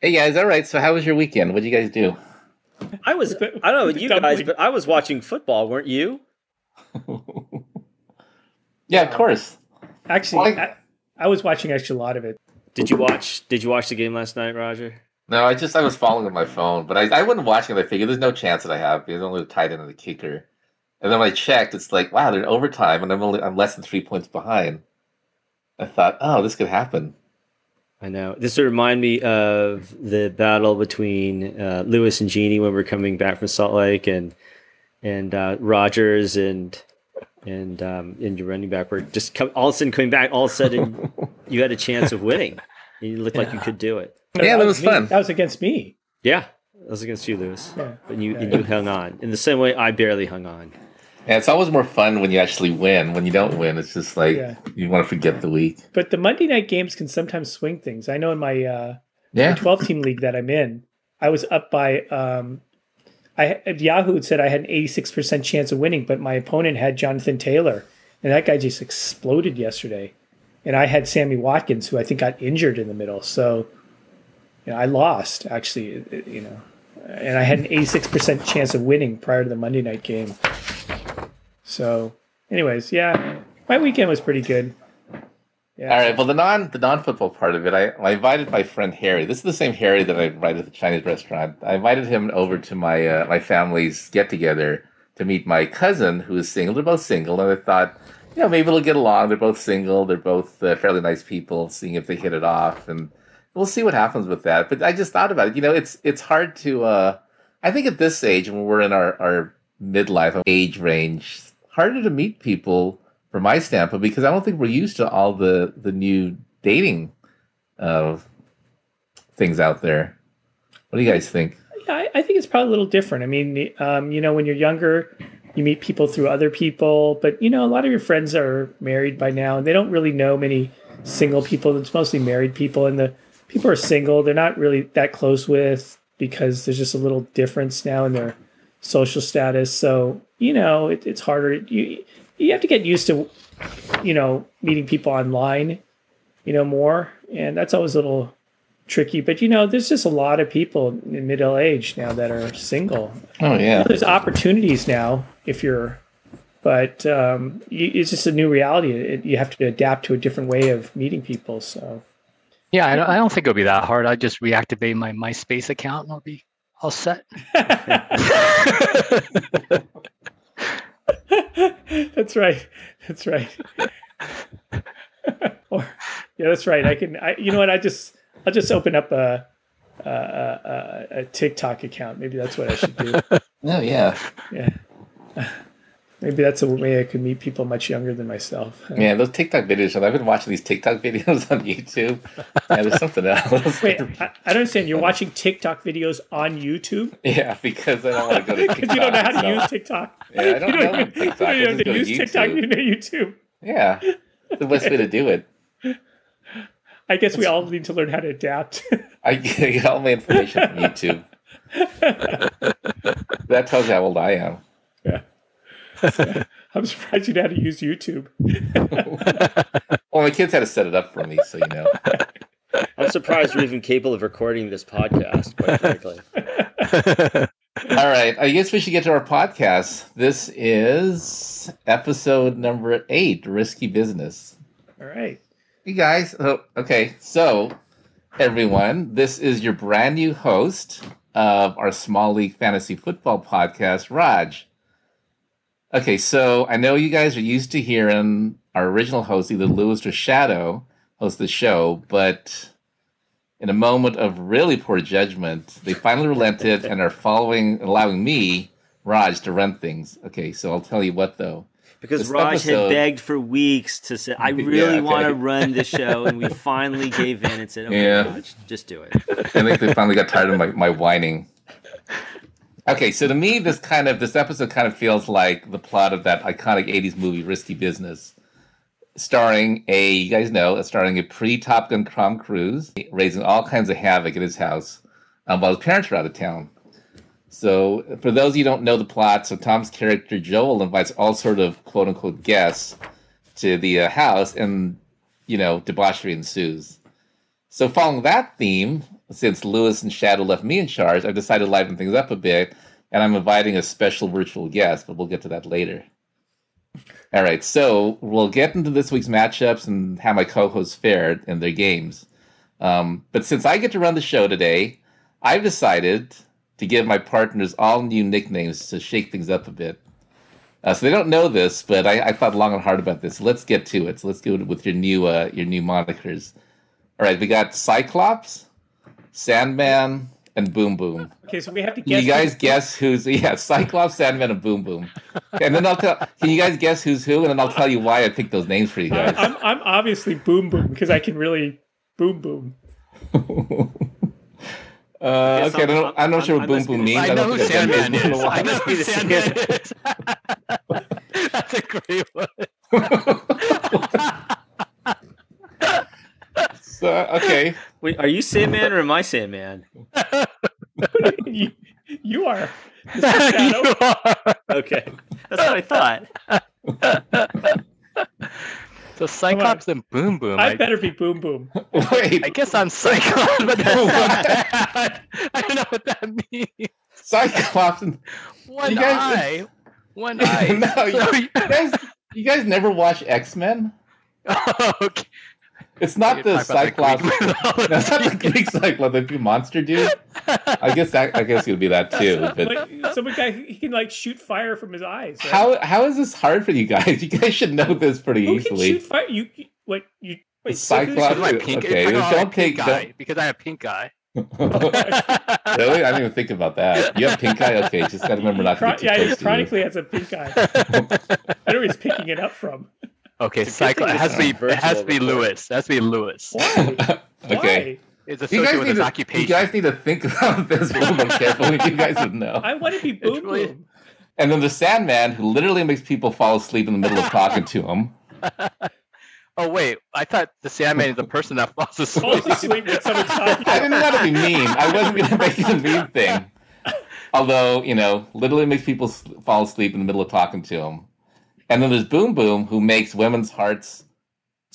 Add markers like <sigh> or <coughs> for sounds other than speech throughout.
Hey guys, all right. So how was your weekend? What did you guys do? I was I don't know about you guys, but I was watching football, weren't you? <laughs> yeah, of course. Actually, I, I was watching actually a lot of it. Did you watch did you watch the game last night, Roger? No, I just I was following on my phone, but I, I wasn't watching it. I figured there's no chance that I have because I'm only tied into the kicker. And then when I checked, it's like, wow, they're in overtime, and I'm only I'm less than three points behind. I thought, oh, this could happen. I know. This would remind me of the battle between uh, Lewis and Jeannie when we are coming back from Salt Lake, and and uh, Rogers and and um, and your running back were just come, all of a sudden coming back. All of a sudden, <laughs> you had a chance of winning. You looked yeah. like you could do it. Yeah, that was me. fun. That was against me. Yeah, that was against you, Lewis. Yeah. But you yeah. and you hung on in the same way I barely hung on. Yeah, it's always more fun when you actually win. When you don't win, it's just like yeah. you want to forget the week. But the Monday night games can sometimes swing things. I know in my uh, yeah. 12 team league that I'm in, I was up by um, I Yahoo had said I had an 86% chance of winning, but my opponent had Jonathan Taylor, and that guy just exploded yesterday. And I had Sammy Watkins, who I think got injured in the middle. So, you know, I lost actually. You know, and I had an 86% chance of winning prior to the Monday night game. So, anyways, yeah, my weekend was pretty good. Yeah. All right. Well, the non the non football part of it, I, I invited my friend Harry. This is the same Harry that I invited at the Chinese restaurant. I invited him over to my uh, my family's get together to meet my cousin who is single. They're both single, and I thought, you know, maybe they'll get along. They're both single. They're both uh, fairly nice people. Seeing if they hit it off, and we'll see what happens with that. But I just thought about it. You know, it's it's hard to. Uh, I think at this age, when we're in our our midlife age range, harder to meet people from my standpoint because I don't think we're used to all the the new dating uh, things out there. What do you guys think? Yeah, I, I think it's probably a little different. I mean, um, you know, when you're younger, you meet people through other people, but you know, a lot of your friends are married by now, and they don't really know many single people. It's mostly married people, and the people are single. They're not really that close with because there's just a little difference now in their social status. So you know, it, it's harder. You you have to get used to, you know, meeting people online, you know, more, and that's always a little tricky. But you know, there's just a lot of people in middle age now that are single. Oh yeah, you know, there's opportunities now if you're, but um, you, it's just a new reality. It, you have to adapt to a different way of meeting people. So. Yeah, I don't, I don't think it'll be that hard. I just reactivate my MySpace account and I'll be all set. <laughs> <laughs> <laughs> that's right. That's right. <laughs> or, yeah, that's right. I can. I, you know what? I just I'll just open up a a, a, a TikTok account. Maybe that's what I should do. <laughs> Oh yeah. Yeah. Maybe that's a way I could meet people much younger than myself. <laughs> Yeah, those TikTok videos. I've been watching these TikTok <laughs> videos on YouTube. And there's something else. Wait, I, I, don't understand. You're watching TikTok videos on YouTube? <laughs> Yeah, because I don't want to go to Because you don't know how to so. use TikTok. Yeah, I don't, you don't know TikTok. You don't know how to use TikTok. You know YouTube. Yeah, the best way to do it. I guess we all need to learn how to adapt. I get all my information from YouTube. that tells you how old I am. Yeah. <laughs> I'm surprised you know how to use YouTube. <laughs> well, my kids had to set it up for me, so you know. <laughs> I'm surprised we're even capable of recording this podcast, quite frankly. All right. I guess we should get to our podcast. This is episode number eight Risky Business. All right. You guys. Oh, okay. So, everyone, this is your brand new host of our Small League Fantasy Football podcast, Raj. Okay, so I know you guys are used to hearing our original host, either Lewis or Shadow, host the show, but in a moment of really poor judgment, they finally relented and are following, allowing me, Raj, to run things. Okay, so I'll tell you what though. Because this Raj episode, had begged for weeks to say, I <laughs> really yeah, okay. want to run the show, and we finally gave in and said, okay, yeah. Raj, just do it. I think they finally got tired of my, my whining. Okay, so to me, this kind of this episode kind of feels like the plot of that iconic '80s movie, Risky Business, starring a you guys know, starring a pre-Top Gun Tom Cruise, raising all kinds of havoc at his house um, while his parents are out of town. So, for those you don't know the plot, so Tom's character Joel invites all sort of quote unquote guests to the uh, house, and you know debauchery ensues. So, following that theme, since Lewis and Shadow left me in charge, I've decided to liven things up a bit, and I'm inviting a special virtual guest, but we'll get to that later. All right, so we'll get into this week's matchups and how my co-hosts fared in their games. Um, but since I get to run the show today, I've decided to give my partners all new nicknames to shake things up a bit. Uh, so they don't know this, but I, I, thought long and hard about this. Let's get to it. So let's go with your new uh, your new monikers. All right, we got Cyclops, Sandman, and Boom Boom. Okay, so we have to guess. Can you guys guess who's <laughs> yeah? Cyclops, Sandman, and Boom Boom. And then I'll tell. Can you guys guess who's who? And then I'll tell you why I picked those names for you guys. I'm I'm obviously Boom Boom because I can really boom boom. <laughs> Uh, okay, I'm, I don't, I'm not sure what boom boom means. I know who Sandman is. I know who Sandman is. That's a great one. <laughs> so, okay. <laughs> Wait, are you Sandman or am I Sandman? <laughs> you, you are. <laughs> you are. Okay, that's what I thought. So Cyclops and Boom Boom. I, I, better be Boom Boom. Wait. I guess I'm Cyclops, but that's not bad. I don't know what that means. Cyclops and one guys, eye. One eye. no, you, you, guys, you guys never watch X Men? Oh, okay. It's not the Cyclops. <laughs> no, it's not the Greek Cyclops. The monster dude. I guess that. I guess he'll be that too. But like, some guy he can like shoot fire from his eyes. Right? How how is this hard for you guys? <laughs> You guys should know this pretty Who easily. Can shoot fire? You what you? Wait, Cyclops. So pink, okay, don't take guy, don't... because I have pink eye. <laughs> really? I didn't even think about that. You have pink eye? Okay, just gotta remember not to get too Yeah, close he chronically has a pink eye. I don't know where he's picking it up from. Okay, cycle. It has to be. It has to be Lewis. It has to be Lewis. <laughs> Why? <laughs> okay. It's associated with his to, occupation. You guys need to think <laughs> about this a little bit carefully. You guys would know. I want to be boom really... boom. And then the Sandman, who literally makes people fall asleep in the middle of talking to him. Oh wait, I thought the Sandman is the person that falls asleep. Falls asleep when someone's talking. I didn't want to be mean. I wasn't going to make it a mean thing. Although you know, literally makes people fall asleep in the middle of talking to him. And then there's Boom Boom, who makes women's hearts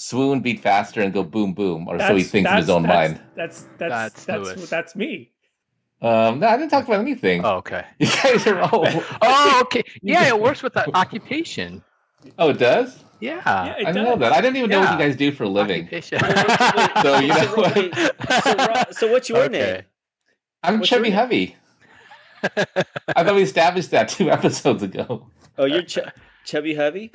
swoon, beat faster, and go boom boom, or that's, so he thinks in his own that's, mind. That's that's that's that's, that's, me. Um, no, I didn't talk about anything. Oh, okay. <laughs> You guys are all. <laughs> oh, okay. Yeah, it works with the <laughs> occupation. Oh, it does. Yeah, yeah I know that. I didn't even yeah. know what you guys do for a living. so you know. so, so, what's your okay. name? I'm what's chubby heavy. I thought we established that two episodes ago. Oh, you're ch- chubby heavy.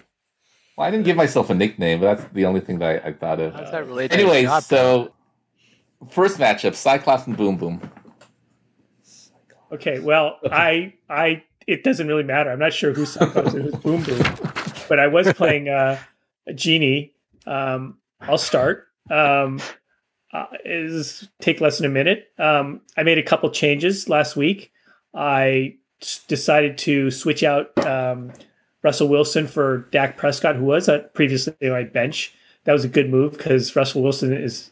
Well, I didn't give myself a nickname, but that's the only thing that I, I thought of. How's that related? Anyways, so first matchup: Cyclops and Boom Boom. Okay, well, okay. I, I, it doesn't really matter. I'm not sure who's Cyclops and who's Boom Boom, but I was playing uh, a genie. Um, I'll start. Um, uh, is take less than a minute. Um, I made a couple changes last week. I decided to switch out um, Russell Wilson for Dak Prescott, who was at previously my bench. That was a good move because Russell Wilson is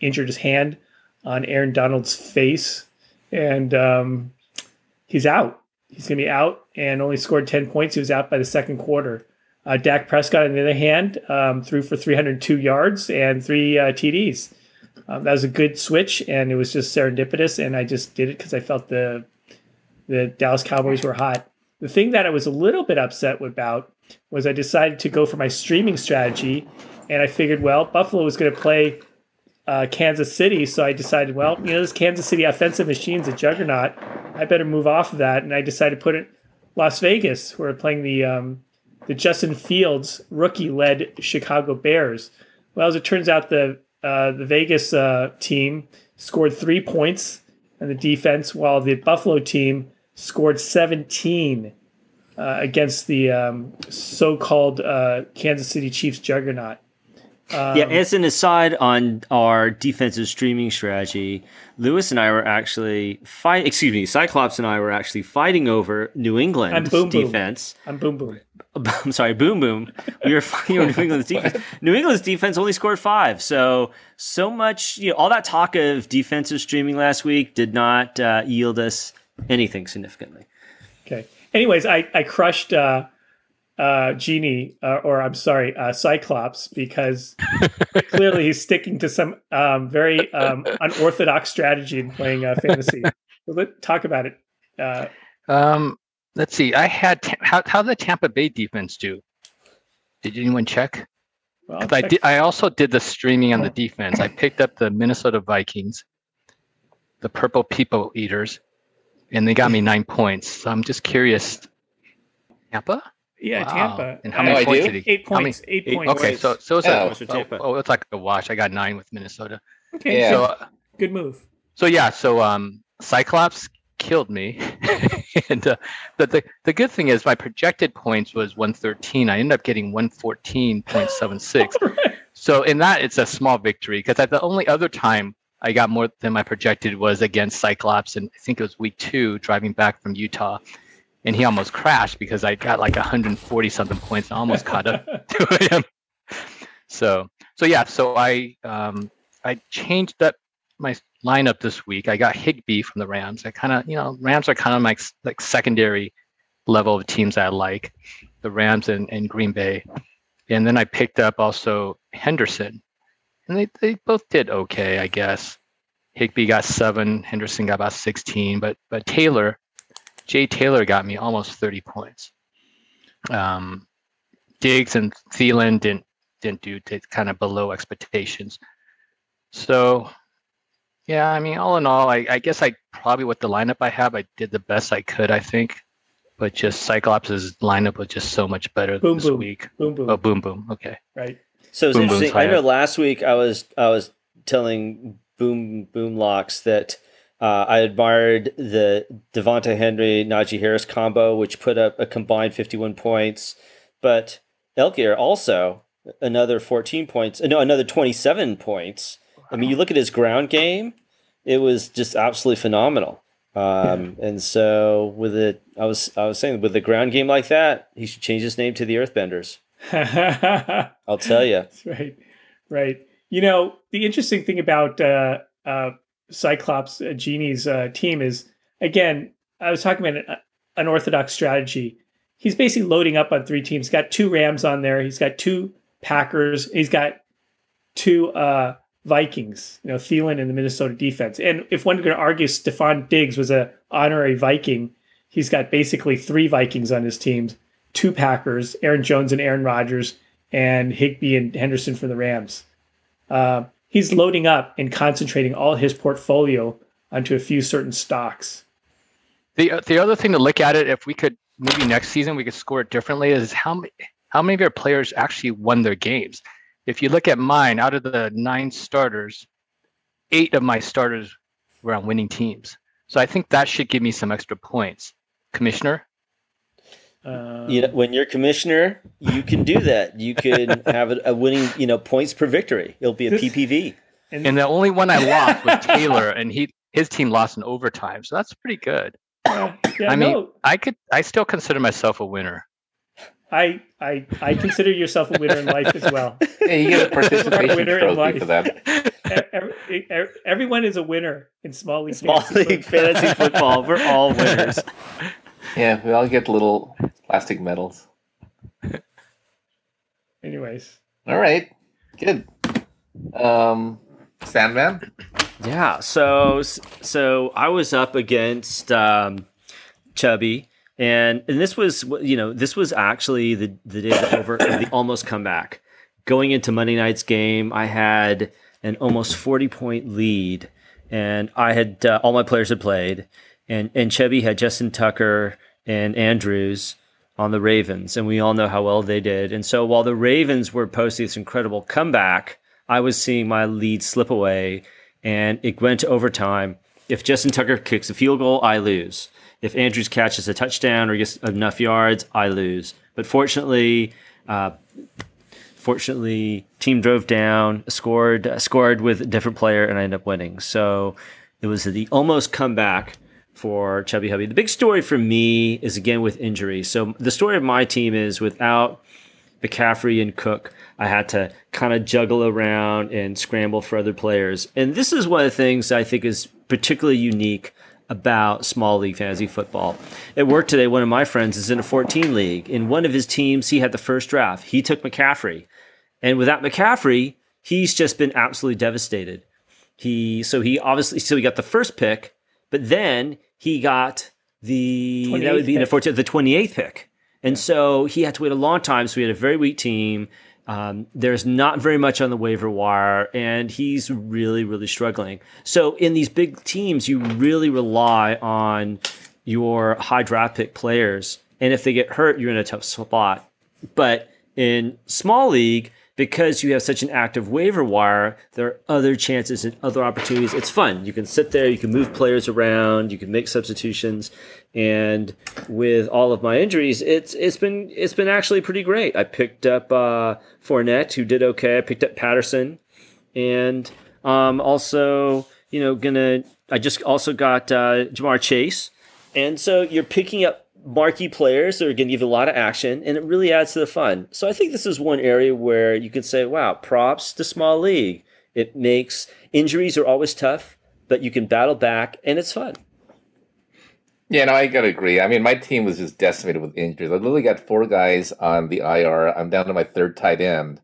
injured his hand on Aaron Donald's face, and um, he's out. He's going to be out and only scored 10 points. He was out by the second quarter. Uh, Dak Prescott, on the other hand, um, threw for 302 yards and three uh, TDs. Um, that was a good switch, and it was just serendipitous. And I just did it because I felt the the Dallas Cowboys were hot. The thing that I was a little bit upset about was I decided to go for my streaming strategy, and I figured, well, Buffalo was going to play uh, Kansas City, so I decided, well, you know, this Kansas City offensive machine's a juggernaut. I better move off of that, and I decided to put it Las Vegas, who are playing the um, the Justin Fields rookie-led Chicago Bears. Well, as it turns out, the uh, the Vegas uh, team scored three points in the defense, while the Buffalo team scored 17 uh, against the um, so-called uh, Kansas City Chiefs juggernaut. Um, yeah, as an aside on our defensive streaming strategy, Lewis and I were actually fight. Excuse me, Cyclops and I were actually fighting over New England's boom, defense. I'm boom boom. <laughs> I'm sorry, boom boom. We were fighting over New England's <laughs> defense. New England's defense only scored five. So so much, you know, all that talk of defensive streaming last week did not uh, yield us anything significantly. Okay. Anyways, I I crushed uh, uh, Genie, uh, or I'm sorry, uh, Cyclops, because <laughs> clearly he's sticking to some um, very um, unorthodox strategy in playing uh, fantasy. So let's talk about it. Uh, Um, let's see. I had Ta- how how the Tampa Bay defense do? Did anyone check? well, 'Cause I did. I also did the streaming on the defense. I picked up the Minnesota Vikings, the Purple People Eaters, and they got me nine points. So I'm just curious. Tampa? yeah, Wow. Tampa. And how many I points do? did he? Eight points. Eight, eight- points. Okay, so so it's Yeah. a What's your Tampa? oh, it's like a wash. I got nine with Minnesota. okay, Yeah. So uh, good move. so yeah, so um, Cyclops killed me, <laughs> and uh, but the the good thing is my projected points was 113. I ended up getting 114.76. <laughs> So in that, it's a small victory because at the only other time I got more than my projected was against Cyclops, and I think it was week two, driving back from Utah, and he almost crashed because I got like 140 something points, and almost caught up <laughs> to him. So so yeah, so I um, I changed up my lineup this week. I got Higbee from the Rams. I kind of you know Rams are kind of my like secondary level of teams I like, the Rams and, and Green Bay, and then I picked up also Henderson, and they they both did okay, I guess. Higbee got seven, Henderson got about 16, but but Taylor, Jay Taylor got me almost 30 points. Um, Diggs and Thielen didn't didn't do did kind of below expectations. So, yeah, I mean, all in all, I, I guess I probably with the lineup I have, I did the best I could, I think. But just Cyclops' lineup was just so much better Boom, this boom. week. Boom, boom. Oh, boom, boom. Okay. Right. So it's Boom interesting. I know last week I was I was telling Boom Boom Locks that uh, I admired the Devonta Henry Najee Harris combo, which put up a combined 51 points. But Ekeler also another 14 points. No, another 27 points. I mean, you look at his ground game; it was just absolutely phenomenal. Um, And so, with it, I was I was saying with the ground game like that, he should change his name to the Earthbenders. <laughs> I'll tell you. right. Right. You know, the interesting thing about uh, uh, Cyclops uh, Genie's uh, team is, again, I was talking about an unorthodox strategy. He's basically loading up on three teams. He's got two Rams on there. He's got two Packers. He's got two uh, Vikings. You know, Thielen and the Minnesota defense. And if one could argue Stefon Diggs was a honorary Viking, he's got basically three Vikings on his teams, two Packers, Aaron Jones and Aaron Rodgers, and Higbee and Henderson for the Rams. Uh, he's loading up and concentrating all his portfolio onto a few certain stocks. The the other thing to look at it, if we could maybe next season we could score it differently, is how many how many of your players actually won their games. If you look at mine, out of the nine starters, eight of my starters were on winning teams. So I think that should give me some extra points. Commissioner, Uh, you know, when you're commissioner, you can do that. You can <laughs> have a, a winning, you know, points per victory. It'll be a This- PPV. and, and the only one I lost was Taylor, and he his team lost in overtime. So that's pretty good. uh, yeah, I mean, no, I could I still consider myself a winner. I, I, I consider yourself a winner in life as well. Yeah, you get a <laughs> participation Winner in life. for that. Every- every- everyone is a winner in small league. Small fantasy league football. fantasy football. We're all winners. <laughs> Yeah, we all get little plastic medals. <laughs> Anyways, All right, good. Um, Sandman. Yeah. So so I was up against um, Chubby, and and this was you know this was actually the the day of the over <coughs> the almost comeback. Going into Monday night's game, I had an almost forty point lead, and I had uh, all my players had played, and and Chubby had Justin Tucker and Andrews on the Ravens, and we all know how well they did. And so while the Ravens were posting this incredible comeback, I was seeing my lead slip away, and it went to overtime. If Justin Tucker kicks a field goal, I lose. If Andrews catches a touchdown or gets enough yards, I lose. But fortunately, uh, fortunately, team drove down, scored, scored with a different player, and I ended up winning. So it was the almost comeback for Chubby Hubby. The big story for me is again with injury. So the story of my team is without McCaffrey and Cook, I had to kind of juggle around and scramble for other players. And this is one of the things I think is particularly unique about small league fantasy football. At work today, one of my friends is in a 14 league. In one of his teams, he had the first draft. He took McCaffrey. And without McCaffrey, he's just been absolutely devastated. He so he obviously so he got the first pick, but then he got the that would be the 14th, the 28th pick. And so he had to wait a long time. So he had a very weak team. Um, there's not very much on the waiver wire, and he's really, really struggling. So in these big teams, you really rely on your high draft pick players, and if they get hurt, you're in a tough spot. But in small league, because you have such an active waiver wire, there are other chances and other opportunities. It's fun. You can sit there, you can move players around, you can make substitutions, and with all of my injuries, it's it's been it's been actually pretty great. I picked up uh, Fournette, who did okay. I picked up Patterson, and um, also you know gonna. I just also got uh, Ja'Marr Chase, and so you're picking up marquee players that are going to give you a lot of action, and it really adds to the fun. So I think this is one area where you can say, "Wow, props to small league." It makes injuries are always tough, but you can battle back, and it's fun. Yeah, no, I gotta agree. I mean, my team was just decimated with injuries. I literally got four guys on the IR. I'm down to my third tight end,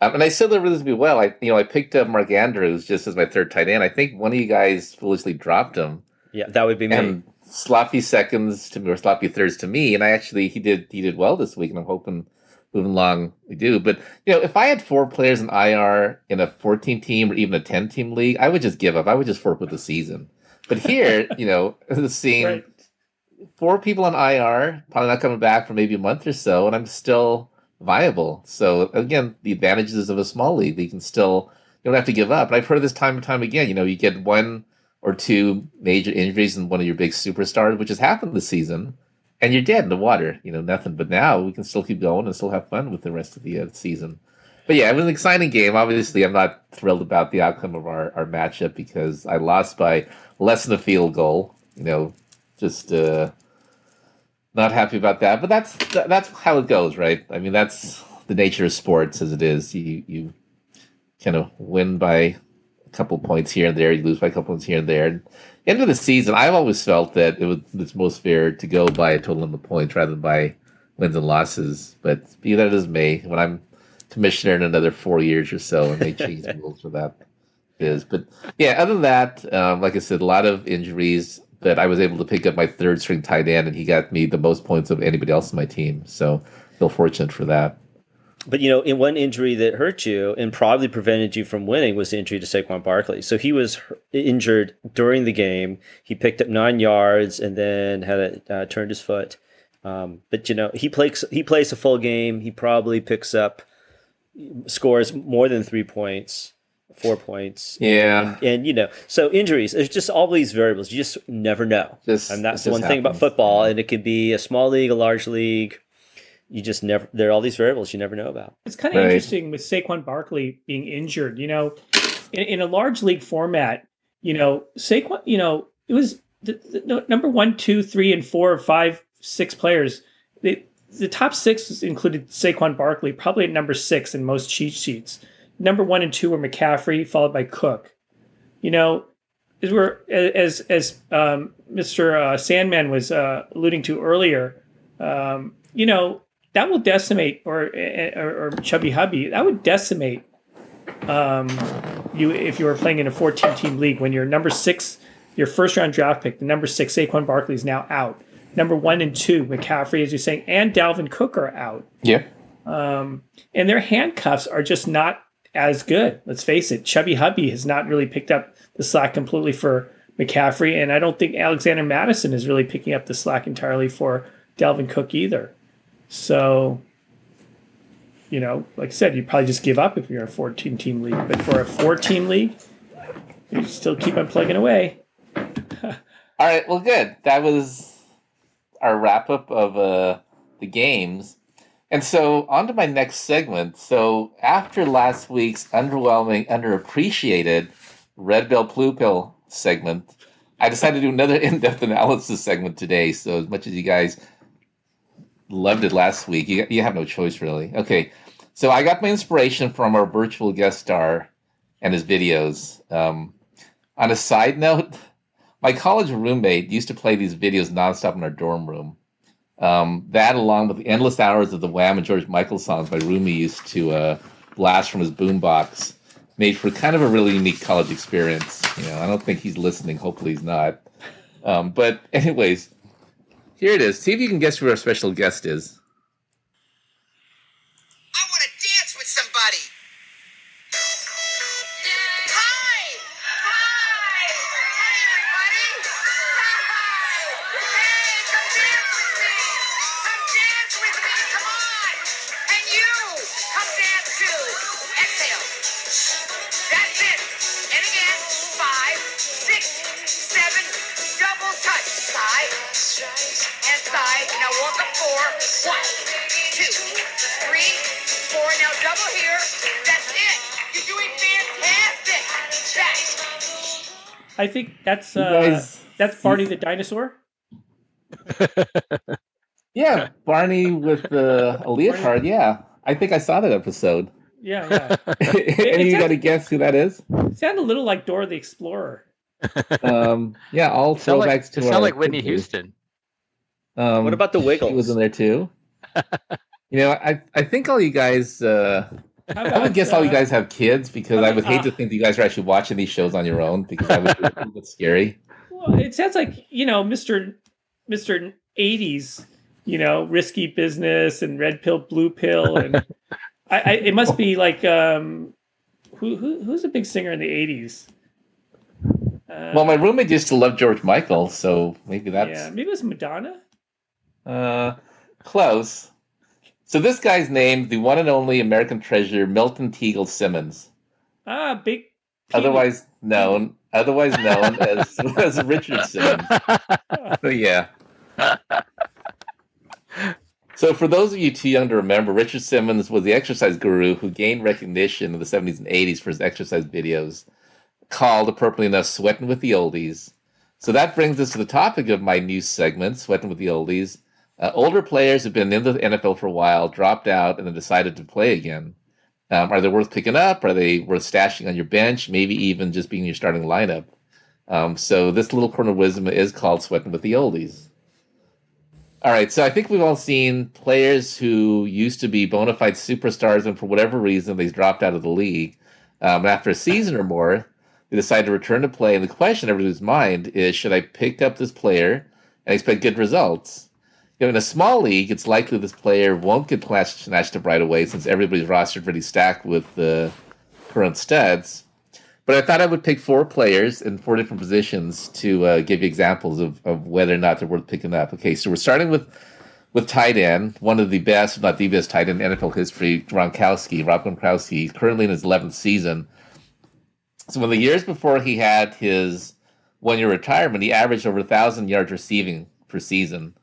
um, and I still did reasonably well. I, you know, I picked up Mark Andrews just as my third tight end. I think one of you guys foolishly dropped him. Yeah, that would be me. And sloppy seconds to me, or sloppy thirds to me, and I actually he did he did well this week, and I'm hoping moving along we do. But you know, if I had four players in IR in a 14 team or even a 10 team league, I would just give up. I would just fork with the season. But here, <laughs> you know, <laughs> seeing right four people on IR, probably not coming back for maybe a month or so, and I'm still viable. So again, the advantages of a small league, you can still you don't have to give up. And I've heard this time and time again. You know, you get one or two major injuries in one of your big superstars, which has happened this season, and you're dead in the water. You know, nothing. But now we can still keep going and still have fun with the rest of the uh, season. But yeah, it was an exciting game. Obviously, I'm not thrilled about the outcome of our, our matchup because I lost by less than a field goal. You know, just uh, not happy about that. But that's that's how it goes, right? I mean, that's the nature of sports as it is. You you kind of win by couple points here and there. You lose by a couple points here and there. And end of the season, I've always felt that it was it's most fair to go by a total number of points rather than by wins and losses. But be that as may, when I'm commissioner in another four years or so, and they change the rules for that is. But yeah, other than that, um, like I said, a lot of injuries that I was able to pick up my third string tight end, and he got me the most points of anybody else in my team. So feel fortunate for that. But you know, in one injury that hurt you and probably prevented you from winning was the injury to Saquon Barkley. So he was injured during the game. He picked up nine yards and then had a, uh, turned his foot. Um, but you know, he plays he plays a full game. He probably picks up scores more than three points four points. Yeah. And, and, you know, so injuries, there's just all these variables. You just never know. Just, and that's the one happens. thing about football. And it could be a small league, a large league. You just never, there are all these variables you never know about. It's kind of right. interesting with Saquon Barkley being injured. You know, in, in, a large league format, you know, Saquon, you know, it was the, the number one, two, three, and four, five, six players. They, the top six included Saquon Barkley, probably at number six in most cheat sheets number one and two were McCaffrey, followed by Cook. You know, as we're as as um, Mr. Uh, Sandman was uh, alluding to earlier, um, you know that will decimate, or, or, or Chubby Hubby, that would decimate um, you if you were playing in a 14 team league when you're number six, your first round draft pick, the number six Saquon Barkley is now out. Number one and two, McCaffrey, as you're saying, and Dalvin Cook are out. Yeah. Um, and their handcuffs are just not as good. Let's face it, Chubby Hubby has not really picked up the slack completely for McCaffrey, and I don't think Alexander Mattison is really picking up the slack entirely for Dalvin Cook either. So, you know, like I said, you probably just give up if you're a 14 team league, but for a four team league, you still keep on plugging away. <laughs> All right, well, good. That was our wrap up of uh, the games. And so, on to my next segment. So, after last week's underwhelming, underappreciated Red Bell Blue Pill segment, I decided to do another <laughs> in depth analysis segment today. So, as much as you guys loved it last week, you, you have no choice, really. Okay. So, I got my inspiration from our virtual guest star and his videos. Um, on a side note, <laughs> my college roommate used to play these videos nonstop in our dorm room. Um, that, along with the endless hours of the Wham and George Michael songs my roomie used to uh, blast from his boombox, made for kind of a really unique college experience. You know, I don't think he's listening. Hopefully, he's not. Um, but, anyways, here it is. See if you can guess who our special guest is. That's Barney the dinosaur. <laughs> Yeah, Barney with the <laughs> a leotard. Yeah, I think I saw that episode. Yeah, <laughs> yeah. and you got to guess who that is? It sounded a little like Dora the Explorer. Um, yeah, all Sound like, throwbacks it to sound like Whitney kid. Houston. Um, What about the He was in there too. you know, I I think all you guys. Uh, How I would guess all you uh, guys have kids because how I would about, hate to uh, think that you guys are actually watching these shows on your own because that would be a little bit scary. It sounds like you know, Mister Mister Eighties. You know, risky business and red pill, blue pill, and I, I, it must be like um, who, who who's a big singer in the eighties? Uh, Well, my roommate used to love George Michael, so maybe that's yeah, maybe it was Madonna. Uh, close. So this guy's named the one and only American treasure, Milton Teagle Simmons, Ah, big. otherwise known, otherwise known as, <laughs> as Richard Simmons. <laughs> So yeah. So for those of you too young to remember, Richard Simmons was the exercise guru who gained recognition in the 70s and 80s for his exercise videos, called appropriately enough "Sweating with the Oldies." So that brings us to the topic of my new segment, "Sweating with the Oldies." Uh, older players have been in the NFL for a while, dropped out, and then decided to play again. Um, are they worth picking up? Are they worth stashing on your bench? Maybe even just being your starting lineup. Um, so this little corner of wisdom is called "Sweating with the Oldies." All right, so I think we've all seen players who used to be bona fide superstars, and for whatever reason they dropped out of the league. Um, after a season or more, they decide to return to play, and the question in everybody's mind is: Should I pick up this player and expect good results? You know, in a small league, it's likely this player won't get snatched, up right away since everybody's rostered pretty stacked with the current studs. But I thought I would pick four players in four different positions to uh, give you examples of, of whether or not they're worth picking up. Okay, so we're starting with with tight end, one of the best, if not the best tight end in NFL history, Gronkowski, Rob Gronkowski, currently in his 11th season. So in the years before he had his one-year retirement, he averaged over 1,000 yards receiving per season.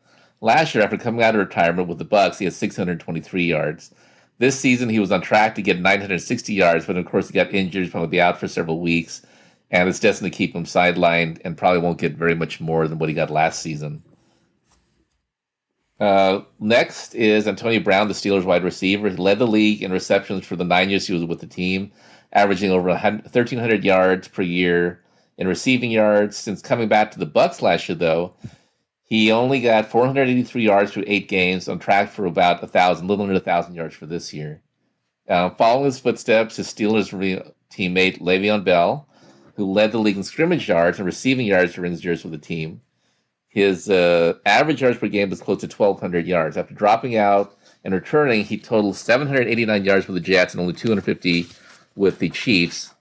Last year, after coming out of retirement with the Bucs, he had 623 yards. This season, he was on track to get 960 yards, but of course, he got injured. Probably be out for several weeks, and it's destined to keep him sidelined, and probably won't get very much more than what he got last season. Uh, next is Antonio Brown, the Steelers wide receiver. He led the league in receptions for the nine years he was with the team, averaging over 1,300 yards per year in receiving yards. Since coming back to the Bucs last year, though, he only got 483 yards through eight games, on track for about a thousand, little under a thousand yards for this year. Uh, following his footsteps, his Steelers re- teammate Le'Veon Bell, who led the league in scrimmage yards and receiving yards during his years with the team. His uh, average yards per game was close to 1,200 yards. After dropping out and returning, he totaled 789 yards with the Jets and only 250 with the Chiefs.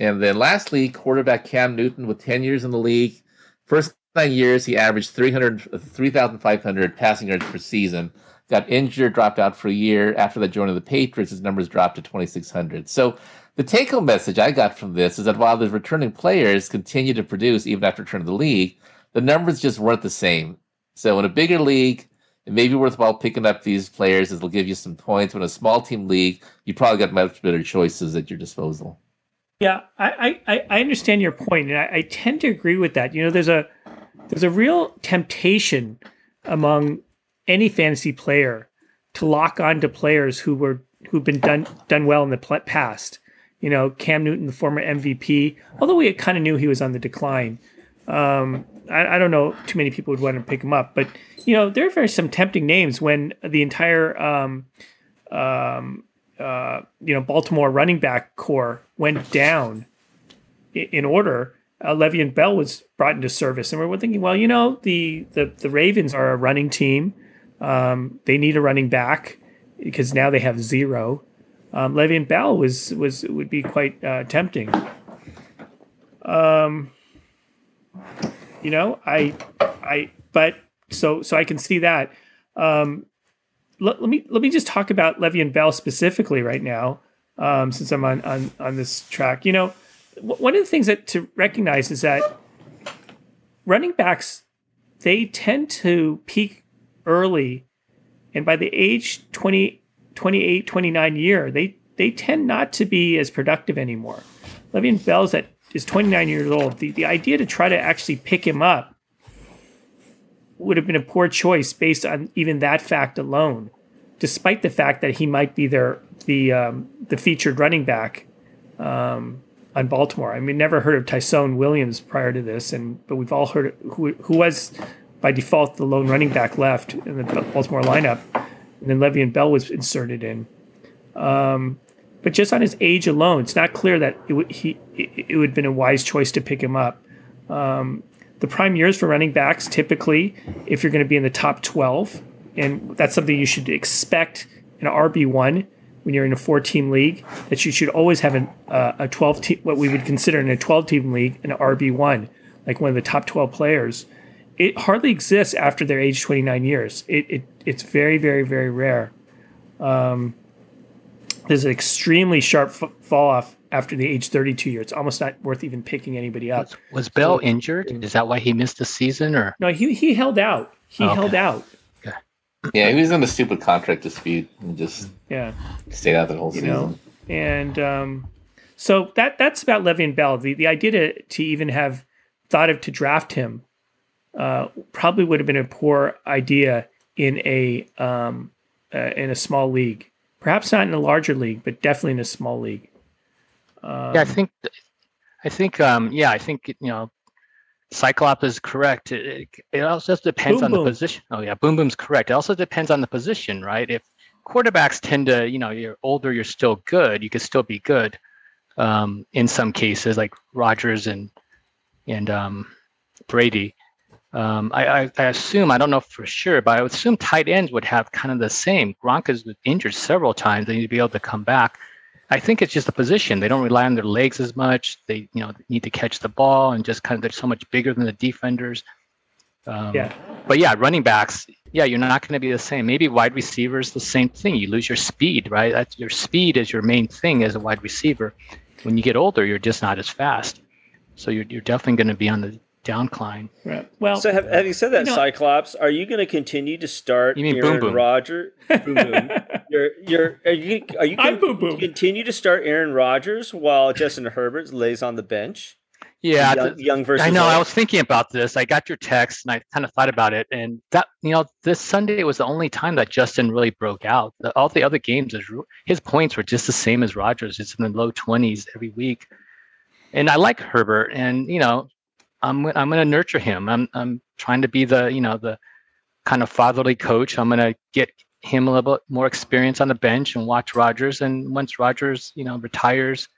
And then lastly, quarterback Cam Newton with 10 years in the league. First nine years, he averaged 300, 3,500 passing yards per season. Got injured, dropped out for a year. After that, joining the Patriots, his numbers dropped to 2,600. So the take home message I got from this is that while the returning players continue to produce even after returning to the league, the numbers just weren't the same. So in a bigger league, it may be worthwhile picking up these players as they'll give you some points. But in a small team league, you probably got much better choices at your disposal. Yeah, I, I, I understand your point, and I, I tend to agree with that. You know, there's a there's a real temptation among any fantasy player to lock on to players who were who've been done done well in the past. You know, Cam Newton, the former MVP, although we kind of knew he was on the decline. Um, I, I don't know too many people would want to pick him up, but you know, there are some tempting names when the entire um, um, uh, you know Baltimore running back core went down in order. Uh, Le'Veon Bell was brought into service, and we were thinking, well, you know, the the, the Ravens are a running team. Um, they need a running back because now they have zero. Um, Le'Veon Bell was was would be quite uh, tempting. Um, you know, I I but so so I can see that. Um, let, let me let me just talk about Le'Veon Bell specifically right now, um, since I'm on, on on this track. You know, one of the things that to recognize is that running backs they tend to peak early, and by the age 20, 28, 29 year, they they tend not to be as productive anymore. Le'Veon Bell's at is 29 years old. The the idea to try to actually pick him up would have been a poor choice based on even that fact alone, despite the fact that he might be their the um, the featured running back um, on Baltimore. I mean, never heard of Ty'Son Williams prior to this, and but we've all heard who who was by default the lone running back left in the Baltimore lineup, and then Le'Veon Bell was inserted in. Um, but just on his age alone, it's not clear that it would he it, it would have been a wise choice to pick him up. Um, the prime years for running backs typically if you're going to be in the top 12 and that's something you should expect in an rb1 when you're in a four team league that you should always have an, uh, a 12 team what we would consider in a 12 team league an rb1 like one of the top 12 players it hardly exists after their age 29 years it, it it's very very very rare um, there's an extremely sharp f- fall off after the age 32 year it's almost not worth even picking anybody up Was, was Bell injured? Is that why he missed the season? Or no, he he held out. He Okay. held out. Yeah, he was in a stupid contract dispute and just Yeah, stayed out the whole you season. know, and um, so that that's about Le'Veon Bell. The the idea to to even have thought of to draft him uh, probably would have been a poor idea in a um, uh, in a small league. Perhaps not in a larger league, but definitely in a small league. Um, yeah, I think, I think, um, yeah, I think you know, Cyclops is correct. It, it, also just depends Boom on Boom. the position. Oh yeah, Boom Boom's correct. It also depends on the position, right? If quarterbacks tend to, you know, you're older, you're still good. You could still be good. Um, in some cases, like Rodgers and and um, Brady. Um, I, I, I assume I don't know for sure, but I would assume tight ends would have kind of the same. Gronk is injured several times; they need to be able to come back. I think it's just the position. They don't rely on their legs as much. They, you know, need to catch the ball and just kind of they're so much bigger than the defenders. Um, Yeah. But yeah, running backs. Yeah, you're not going to be the same. Maybe wide receivers, the same thing. You lose your speed, right? That's your speed is your main thing as a wide receiver. When you get older, you're just not as fast. So you're you're definitely going to be on the downcline. right. Well, So have, having said that, You know- Cyclops, are you going to continue to start You mean Boom Aaron Boom. Rodgers? <laughs> Boom Boom. You're, you're, are you, are you I'm going Boom Boom. to continue to start Aaron Rodgers while Justin Herbert lays on the bench? Yeah, young, th- young versus I know. old? I was thinking about this. I got your text and I kind of thought about it. And that, you know, this Sunday was the only time that Justin really broke out. The, all the other games, his, his points were just the same as Rodgers. It's in the low 20s every week. And I like Herbert. And, you know, I'm, I'm going to nurture him. I'm, I'm trying to be the, you know, the kind of fatherly coach. I'm going to get him a little bit more experience on the bench and watch Rodgers. And once Rodgers, you know, retires,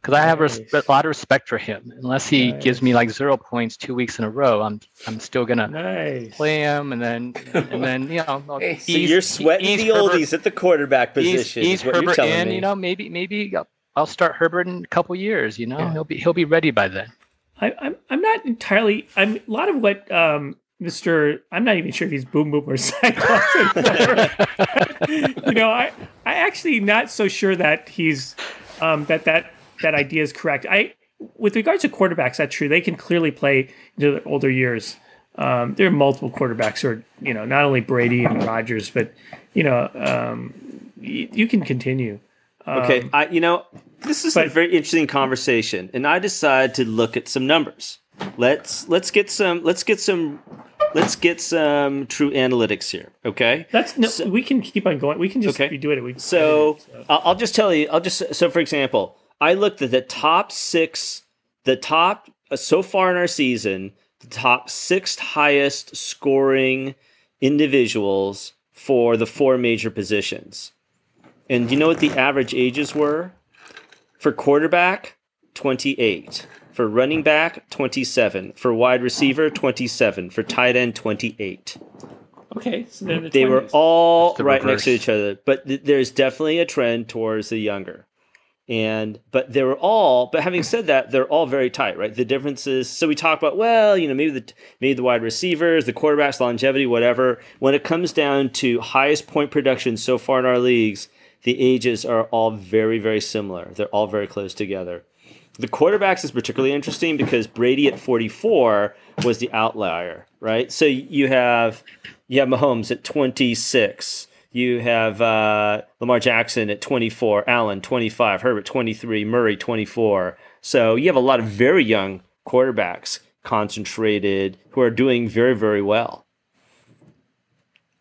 because I have res- Nice. a lot of respect for him. Unless he gives me like zero points two weeks in a row, I'm I'm still gonna nice. play him, and then and then you know Hey, so So you're sweating ease the Herbert- oldies at the quarterback position. ease is you're Herbert telling in. me. You know, maybe maybe I'll start Herbert in a couple years. You know, Yeah. he'll be he'll be ready by then. I, I'm I'm not entirely. I'm a lot of what um, Mr. I'm not even sure if he's Boom Boom or <laughs> Cyclops. you know, I I actually not so sure that he's um, that that that idea is correct. I with regards to quarterbacks, that's true. They can clearly play into their older years. Um, there are multiple quarterbacks who are you know not only Brady and Rodgers, but you know um, y- you can continue. Okay, Um, I you know this is a very interesting conversation, and I decided to look at some numbers. Let's let's get some let's get some let's get some true analytics here. Okay, That's no. So- we can keep on going. We can just Okay. be doing it. We so I'll I'll just tell you. I'll just so for example, I looked at the top six, the top uh, so far in our season, the top six highest scoring individuals for the four major positions. And do you know what the average ages were? For quarterback, 28. For running back, 27. For wide receiver, 27. For tight end, 28. Okay, so they're the They were 20s. all the right next to each other, but th- there's definitely a trend towards the younger. And but they were all. But having said that, they're all very tight, right? The differences. So we talk about well, you know, maybe the maybe the wide receivers, the quarterbacks, longevity, whatever. When it comes down to highest point production so far in our leagues, the ages are all very very similar. They're all very close together. The quarterbacks is particularly interesting because Brady at 44 was the outlier, right? So you have you have Mahomes at 26. You have uh, Lamar Jackson at 24, Allen 25, Herbert 23, Murray 24. So you have a lot of very young quarterbacks concentrated who are doing very, very well.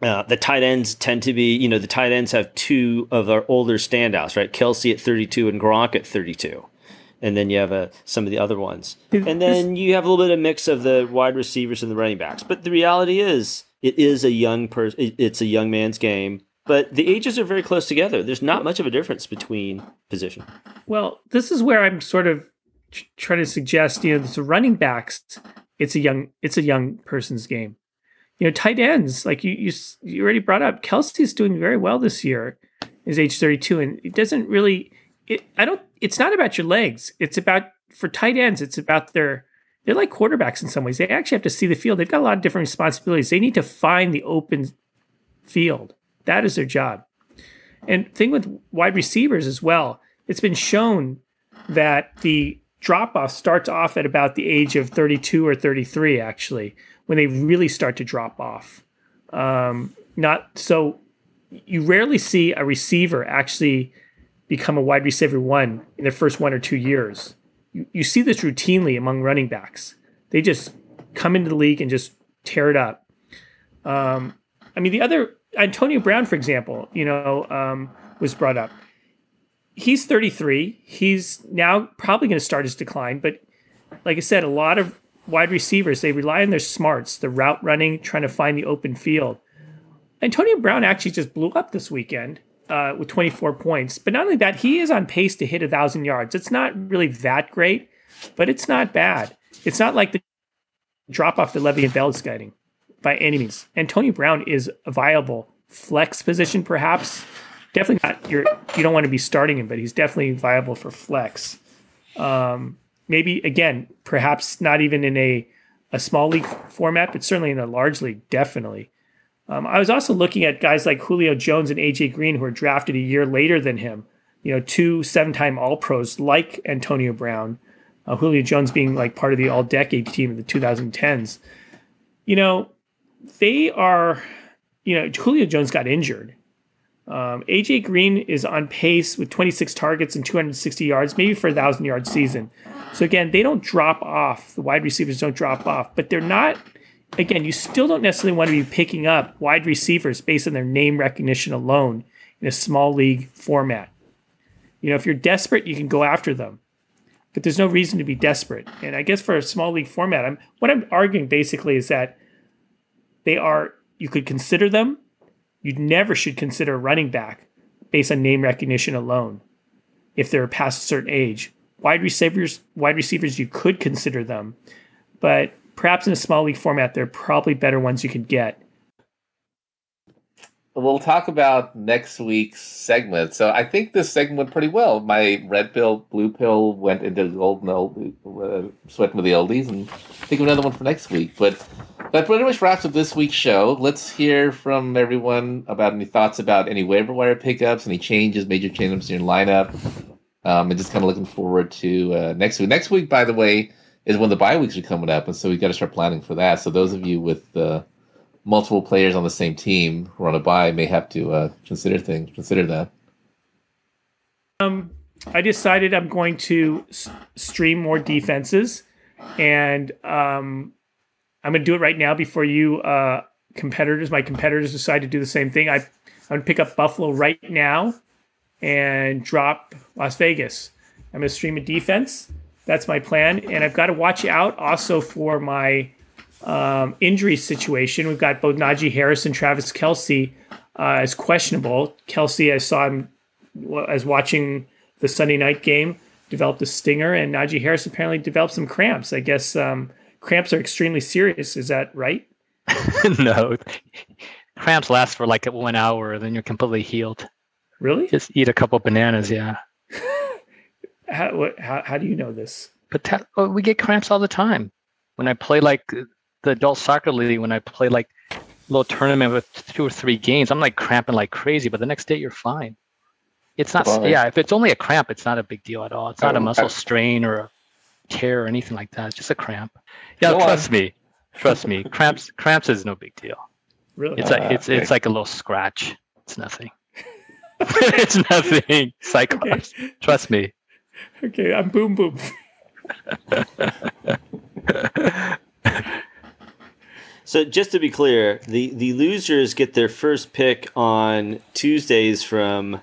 Uh, the tight ends tend to be, you know, the tight ends have two of our older standouts, right? Kelce at 32 and Gronk at 32. And then you have uh, some of the other ones. And then you have a little bit of a mix of the wide receivers and the running backs. But the reality is, it is a young person. It's a young man's game. But the ages are very close together. There's not much of a difference between position. Well, this is where I'm sort of tr- trying to suggest, you know, the running backs. It's a young, it's a young person's game. You know, tight ends, like you, you, you already brought up, Kelce's doing very well this year. Is age 32, and it doesn't really. It, I don't. It's not about your legs. It's about for tight ends. It's about their. They're like quarterbacks in some ways. They actually have to see the field. They've got a lot of different responsibilities. They need to find the open field. That is their job. And thing with wide receivers as well, it's been shown that the drop off starts off at about the age of 32 or 33, actually, when they really start to drop off. Um, not so you rarely see a receiver actually become a wide receiver one in their first one or two years. You, you see this routinely among running backs. They just come into the league and just tear it up. Um, I mean, the other Antonio Brown, for example, you know, um, was brought up. He's 33. He's now probably going to start his decline. But like I said, a lot of wide receivers they rely on their smarts, the route running, trying to find the open field. Antonio Brown actually just blew up this weekend uh, with 24 points. But not only that, he is on pace to hit a thousand yards. It's not really that great, but it's not bad. It's not like the drop off that Le'Veon Bell is getting by any means. Antonio Brown is a viable flex position, perhaps. Definitely not your. You don't want to be starting him, but he's definitely viable for flex. Um, maybe again, perhaps not even in a a small league format, but certainly in a large league, definitely. Um, I was also looking at guys like Julio Jones and AJ Green, who were drafted a year later than him. You know, two seven-time All Pros like Antonio Brown. Uh, Julio Jones being like part of the All-Decade team of the 2010s. You know, they are. You know, Julio Jones got injured. Um, AJ Green is on pace with 26 targets and 260 yards, maybe for a thousand yard season. So again, they don't drop off. The wide receivers don't drop off, but they're not. Again, you still don't necessarily want to be picking up wide receivers based on their name recognition alone in a small league format. You know, if you're desperate, you can go after them, but there's no reason to be desperate. And I guess for a small league format, I'm what I'm arguing basically is that they are. You could consider them, you never should consider a running back based on name recognition alone if they're past a certain age. Wide receivers, wide receivers, you could consider them, but perhaps in a small league format, they're probably better ones you could get. We'll talk about next week's segment. So I think this segment went pretty well. My red pill, blue pill went into golden old, uh, sweating with the oldies, and think of another one for next week. But that pretty much wraps up this week's show. Let's hear from everyone about any thoughts about any waiver wire pickups, any changes, major changes in your lineup, um, and just kind of looking forward to uh, next week. Next week, by the way, is when the bye weeks are coming up, and so we've got to start planning for that. So those of you with uh, multiple players on the same team who are on a bye may have to uh, consider things. Consider that. Um, I decided I'm going to s- stream more defenses, and um, I'm going to do it right now before you uh, competitors, my competitors, decide to do the same thing. I, I'm going to pick up Buffalo right now and drop Las Vegas. I'm going to stream a defense. That's my plan, and I've got to watch out also for my um, injury situation. We've got both Najee Harris and Travis Kelce uh, as questionable. Kelce, I saw him as watching the Sunday night game, developed a stinger, and Najee Harris apparently developed some cramps. I guess um, cramps are extremely serious. Is that right? <laughs> no, cramps last for like one hour, then you're completely healed. Really? Just eat a couple bananas, yeah. How, what, how, how do you know this? But that, oh, we get cramps all the time. When I play like the adult soccer league, when I play like a little tournament with two or three games, I'm like cramping like crazy. But the next day, you're fine. It's not. Well, yeah, if it's only a cramp, it's not a big deal at all. It's not a Um, muscle I- strain or a tear or anything like that. It's just a cramp. Yeah, Go trust on. me. Trust me. Cramps. Cramps is no big deal. Really? It's like Ah, it's it's like a little scratch. It's nothing. <laughs> <laughs> it's nothing. Cyclops. Trust me. Okay, I'm boom boom. So just to be clear, the the losers get their first pick on Tuesdays from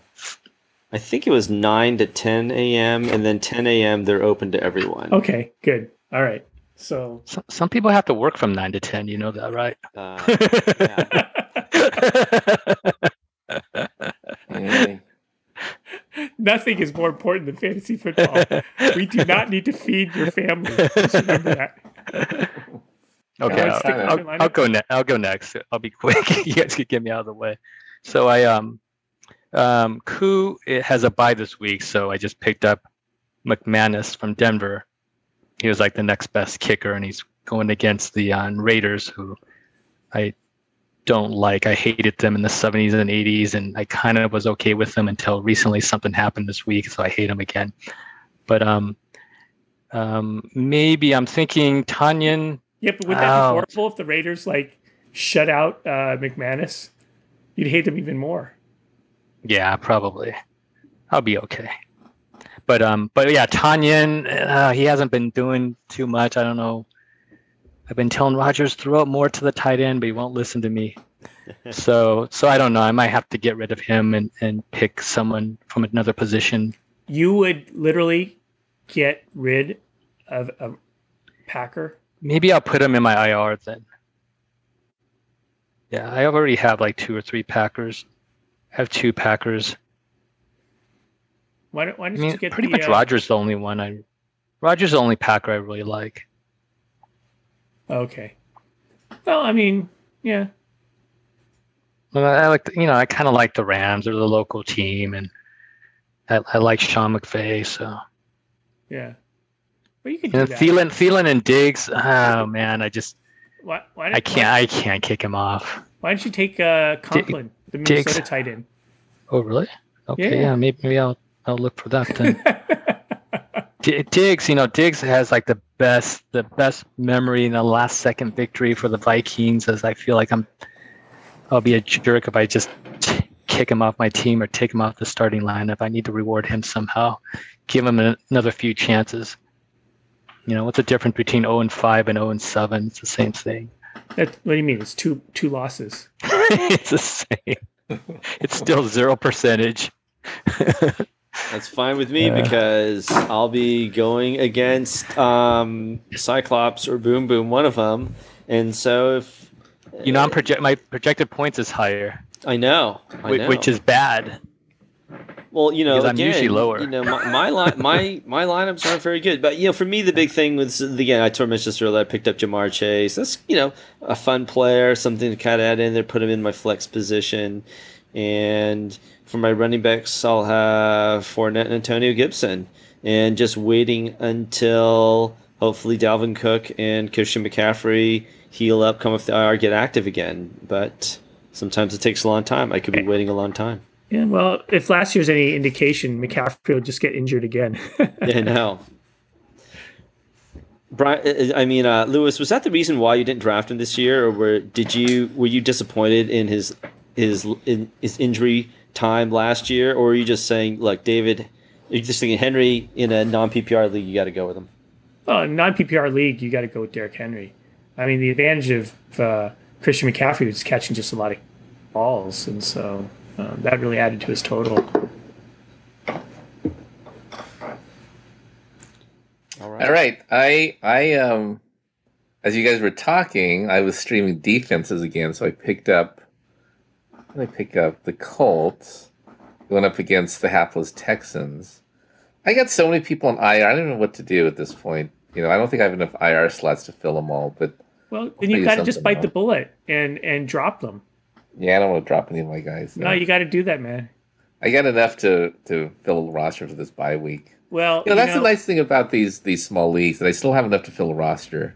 I think it was nine to ten a.m. and then ten a.m. they're open to everyone. Okay, good. All right. So Some, some people have to work from nine to ten. You know that, right? Uh, Hey, <laughs> nothing is more important than fantasy football. we do not need to feed your family. Just remember that. <laughs> Okay, let's I'll, I'll. I'll go next. I'll go next. I'll be quick. <laughs> you guys could get me out of the way. So I um um Koo it has a bye this week, so I just picked up McManus from Denver. He was like the next best kicker, and he's going against the uh, Raiders, who I don't like. I hated them in the 70s and 80s, and I kind of was okay with them until recently something happened this week, so I hate them again. But um, um, maybe I'm thinking Tonyan. Yeah, but would that be horrible if the Raiders like shut out uh, McManus? You'd hate them even more. Yeah, probably. I'll be okay. But um, but yeah, Tonyan, uh, he hasn't been doing too much. I don't know. I've been telling Rodgers throw it more to the tight end, but he won't listen to me. <laughs> so so I don't know. I might have to get rid of him and and pick someone from another position. You would literally get rid of a Packer. Maybe I'll put him in my IR then. Yeah, I already have like two or three Packers. I have two Packers. Why don't, why I don't mean, you get pretty the, much uh, Rodgers the only one I. Rodgers the only Packer I really like. Okay. Well, I mean, yeah. Well, I like, the- you know, I kind of like the Rams. They're the local team, and I, I like Sean McVay. So, Yeah. Well, you can and. Thielen, Thielen and Diggs. Oh man, I just, why, why, I can't, I can't kick him off. Why, don't you take uh, Conklin, the Diggs. Minnesota tight end? Oh really? Okay, Yeah. yeah, maybe, maybe I'll, I'll look for that then. <laughs> D- Diggs, you know, Diggs has like the best, the best memory in the last second victory for the Vikings. As I feel like I'm, I'll be a jerk if I just t- kick him off my team or take him off the starting lineup. I need to reward him somehow, give him an, another few chances. You know, what's the difference between 0 and 5 and 0 and 7? It's the same thing. That, what do you mean? It's two two losses. <laughs> it's the same. It's still zero percentage. <laughs> That's fine with me Yeah. because I'll be going against um, Cyclops or Boom Boom, one of them. And so if You know, I'm project my projected points is higher, I know, I know. which is bad. well, you know, because I'm again, usually lower. You know, my my, li- my my lineups aren't very good, but you know, for me, the big thing was again, I told Mitch this earlier. I picked up Ja'Marr Chase. That's you know a fun player, something to kind of add in there, put him in my flex position, and for my running backs, I'll have Fournette and Antonio Gibson, and just waiting until hopefully Dalvin Cook and Christian McCaffrey heal up, come off the IR, get active again. But sometimes it takes a long time. I could be waiting a long time. Yeah, well, if last year's any indication, McCaffrey will just get injured again. <laughs> Yeah, no. Brian, I mean, uh, Lewis, was that the reason why you didn't draft him this year, or were did you were you disappointed in his his in his injury time last year, or are you just saying, look, David, you're just thinking Henry in a non PPR league, you got to go with him? oh, non PPR league, you got to go with Derrick Henry. I mean, the advantage of uh, Christian McCaffrey was catching just a lot of balls, and so um, that really added to his total. All right. All right. I I um as you guys were talking, I was streaming defenses again, so I picked up what did I pick up? The Colts going up against the hapless Texans. I got so many people on IR. I don't know what to do at this point. You know, I don't think I have enough IR slots to fill them all. But Well, then you got to just bite the bullet and and drop them. yeah, I don't want to drop any of my guys. No, you got to do that, man. I got enough to to fill a roster for this bye week. Well, You know, that's know, the nice thing about these these small leagues that I still have enough to fill a roster.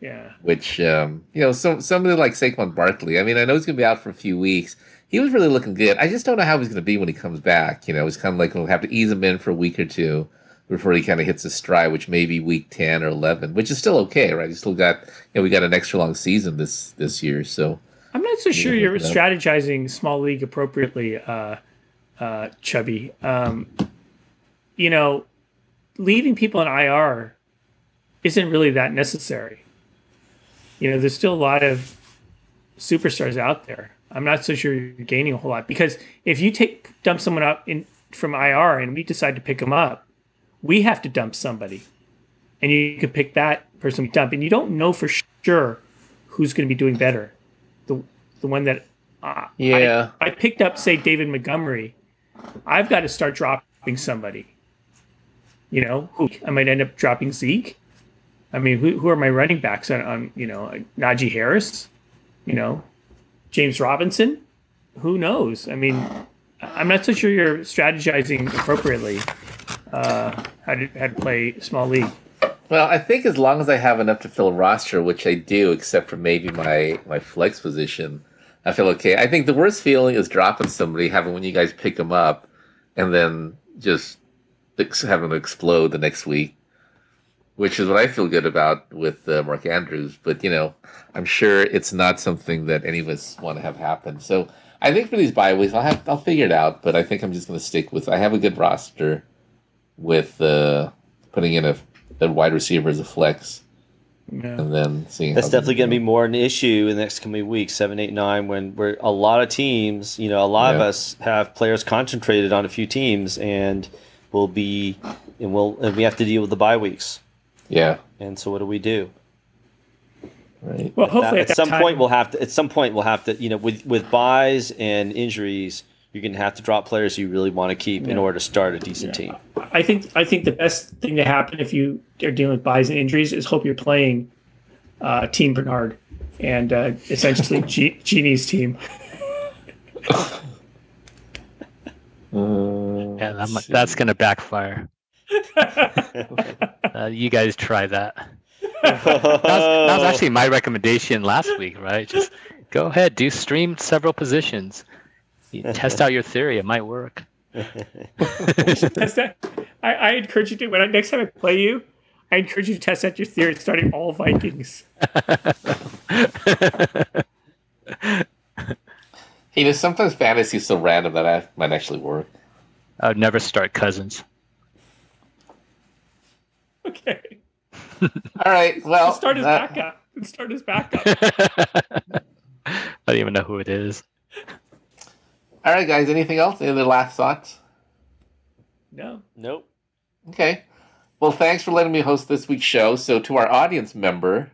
Yeah. which um, you know, some somebody like Saquon Barkley. I mean, I know he's gonna be out for a few weeks. He was really looking good. I just don't know how he's gonna be when he comes back. You know, it's kind of like we'll have to ease him in for a week or two before he kind of hits his stride, which may be week ten or eleven, which is still okay, right? He's still got you know we got an extra long season this this year, so I'm not so sure you're strategizing small league appropriately, uh, uh, Chubby. Um, you know, leaving people in IR isn't really that necessary. You know, there's still a lot of superstars out there. I'm not so sure you're gaining a whole lot because if you take dump someone up in from IR and we decide to pick them up, we have to dump somebody, and you can pick that person we dump, and you don't know for sure who's going to be doing better. The the one that uh, Yeah. I, I picked up, say David Montgomery. I've got to start dropping somebody. You know, who I might end up dropping Zeke. I mean, who, who are my running backs on, on you know Najee Harris, you know, James Robinson. Who knows? I mean, I'm not so sure you're strategizing appropriately uh, how to how to play small league. Well, I think as long as I have enough to fill a roster, which I do, except for maybe my my flex position, I feel okay. I think the worst feeling is dropping somebody, having when you guys pick them up, and then just having to explode the next week, which is what I feel good about with uh, Mark Andrews. But you know, I'm sure it's not something that any of us want to have happen. So I think for these bye weeks, I'll have I'll figure it out. But I think I'm just going to stick with. I have a good roster with uh, putting in a, a wide receiver as a flex, Yeah. and then seeing. That's how definitely going to be go. more an issue in the next coming weeks, seven, eight, nine, when we're a lot of teams. You know, a lot of us have players concentrated on a few teams, and we'll be, and we'll, and we have to deal with the bye weeks. Yeah. And so, what do we do? Right. Well, hopefully at, at, some time, point, we'll have to. At some point, we'll have to. You know, with with byes and injuries, you're going to have to drop players you really want to keep in order to start a decent team. I think I think the best thing to happen if you are dealing with byes and injuries is hope you're playing uh, Team Bernard and uh, essentially G- Genie's team. Uh, <laughs> Yeah, that, let's mu- see. that's gonna backfire. Uh, you guys try that. That was, that was actually my recommendation last week, right? Just go ahead, do stream several positions. You test out your theory; it might work. Test that. I, I encourage you to when I, next time I play you, I encourage you to test out your theory starting all Vikings. hey, know, sometimes fantasy is so random that I might actually work. I would never start Cousins. Okay, All right. Well, start his uh, backup. Start his backup. <laughs> I don't even know who it is. All right, guys. Anything else? Any other last thoughts? No. Nope. Okay. Well, thanks for letting me host this week's show. So, to our audience member,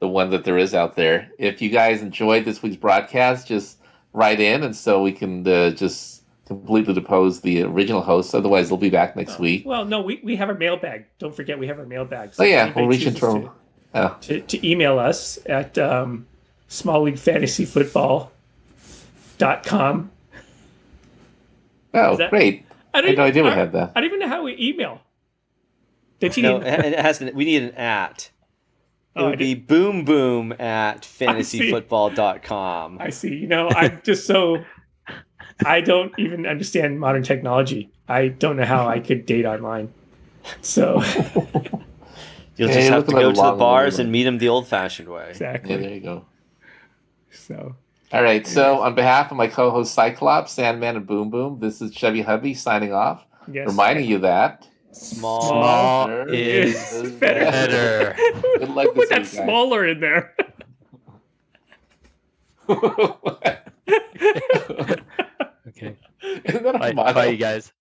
the one that there is out there, if you guys enjoyed this week's broadcast, just write in, and so we can uh, just completely depose the original host. Otherwise, they'll be back next week. Well, no, we, we have our mailbag. Don't forget we have our mailbag. Oh yeah, we'll reach chooses into our. Oh, to, to, to email us at um, smallleaguefantasyfootball.com. oh Is that- great! I I don't had no idea we I- had that. I don't even know how we email. Did you No, need- and it has. An, we need an at. It Oh, would be boom boom at <laughs> see. fantasyfootball.com. I see. You know, I'm just so. I don't even understand modern technology. I don't know how I could date online. So <laughs> You'll just you're have to go to the bars way. and meet them the old-fashioned way. Yeah, exactly. there you go. So All right. So, on behalf of my co-host Cyclops, Sandman, and Boom Boom, this is Chevy Hubby signing off, yes. reminding you that Small. Small is Is better. better. <laughs> Good luck Put this that guys. smaller in there. <laughs> Okay. Isn't that a Bye, motto? bye, you guys.